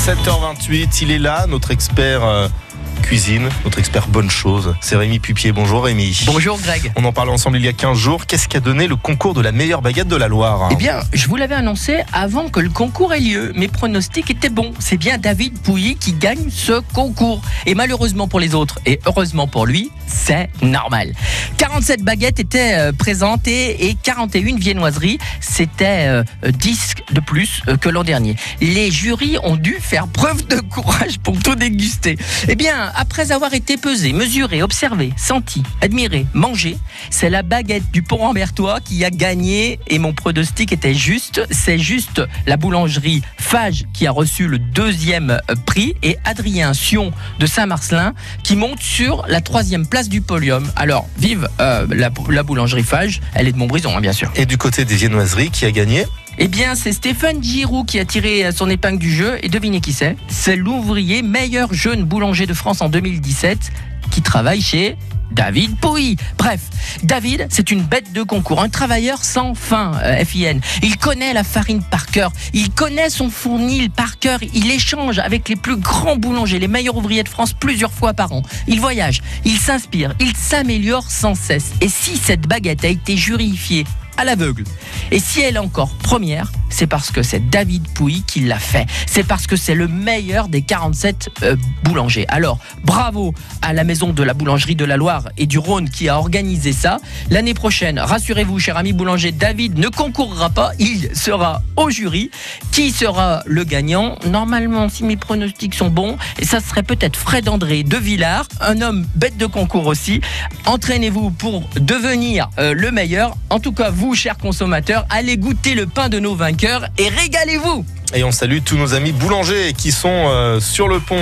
7h28, il est là, notre expert euh, cuisine, notre expert bonne chose. C'est Rémi Pupier. Bonjour Rémi. Bonjour Greg. On en parlait ensemble il y a 15 jours. Qu'est-ce qu'a donné le concours de la meilleure baguette de la Loire Eh bien, je vous l'avais annoncé avant que le concours ait lieu. Mes pronostics étaient bons. C'est bien David Pouilly qui gagne ce concours. Et malheureusement pour les autres, et heureusement pour lui, c'est normal. 47 baguettes étaient euh, présentées et 41 viennoiseries. C'était euh, 10 de plus euh, que l'an dernier. Les jurys ont dû faire preuve de courage pour tout déguster. Eh bien, après avoir été pesé, mesuré, observé, senti, admiré, mangé, c'est la baguette du Pont-Rambertois qui a gagné et mon pronostic était juste. C'est juste la boulangerie Fage qui a reçu le deuxième euh, prix et Adrien Sion de Saint-Marcelin qui monte sur la troisième place du podium. Alors, vive euh, la, la boulangerie Fage, elle est de Montbrison, hein, bien sûr. Et du côté des viennoiseries, qui a gagné Eh bien, c'est Stéphane Giroud qui a tiré euh, son épingle du jeu. Et devinez qui c'est? C'est l'ouvrier meilleur jeune boulanger de France en 2017 qui travaille chez David Pouilly. Bref, David, c'est une bête de concours, un travailleur sans fin, euh, FIN. Il connaît la farine par cœur, il connaît son fournil par cœur, il échange avec les plus grands boulangers, les meilleurs ouvriers de France plusieurs fois par an. Il voyage, il s'inspire, il s'améliore sans cesse. Et si cette baguette a été jurifiée à l'aveugle, et si elle est encore première, c'est parce que c'est David Pouilly qui l'a fait. C'est parce que c'est le meilleur des 47 euh, boulangers. Alors, bravo à la maison de la boulangerie de la Loire et du Rhône qui a organisé ça. L'année prochaine, rassurez-vous, cher ami boulanger, David ne concourra pas. Il sera au jury. Qui sera le gagnant? Normalement, si mes pronostics sont bons, et ça serait peut-être Fred André de Villars, un homme bête de concours aussi. Entraînez-vous pour devenir euh, le meilleur. En tout cas, vous, chers consommateurs, allez goûter le pain de nos vainqueurs et régalez-vous Et on salue tous nos amis boulangers qui sont euh, sur le pont.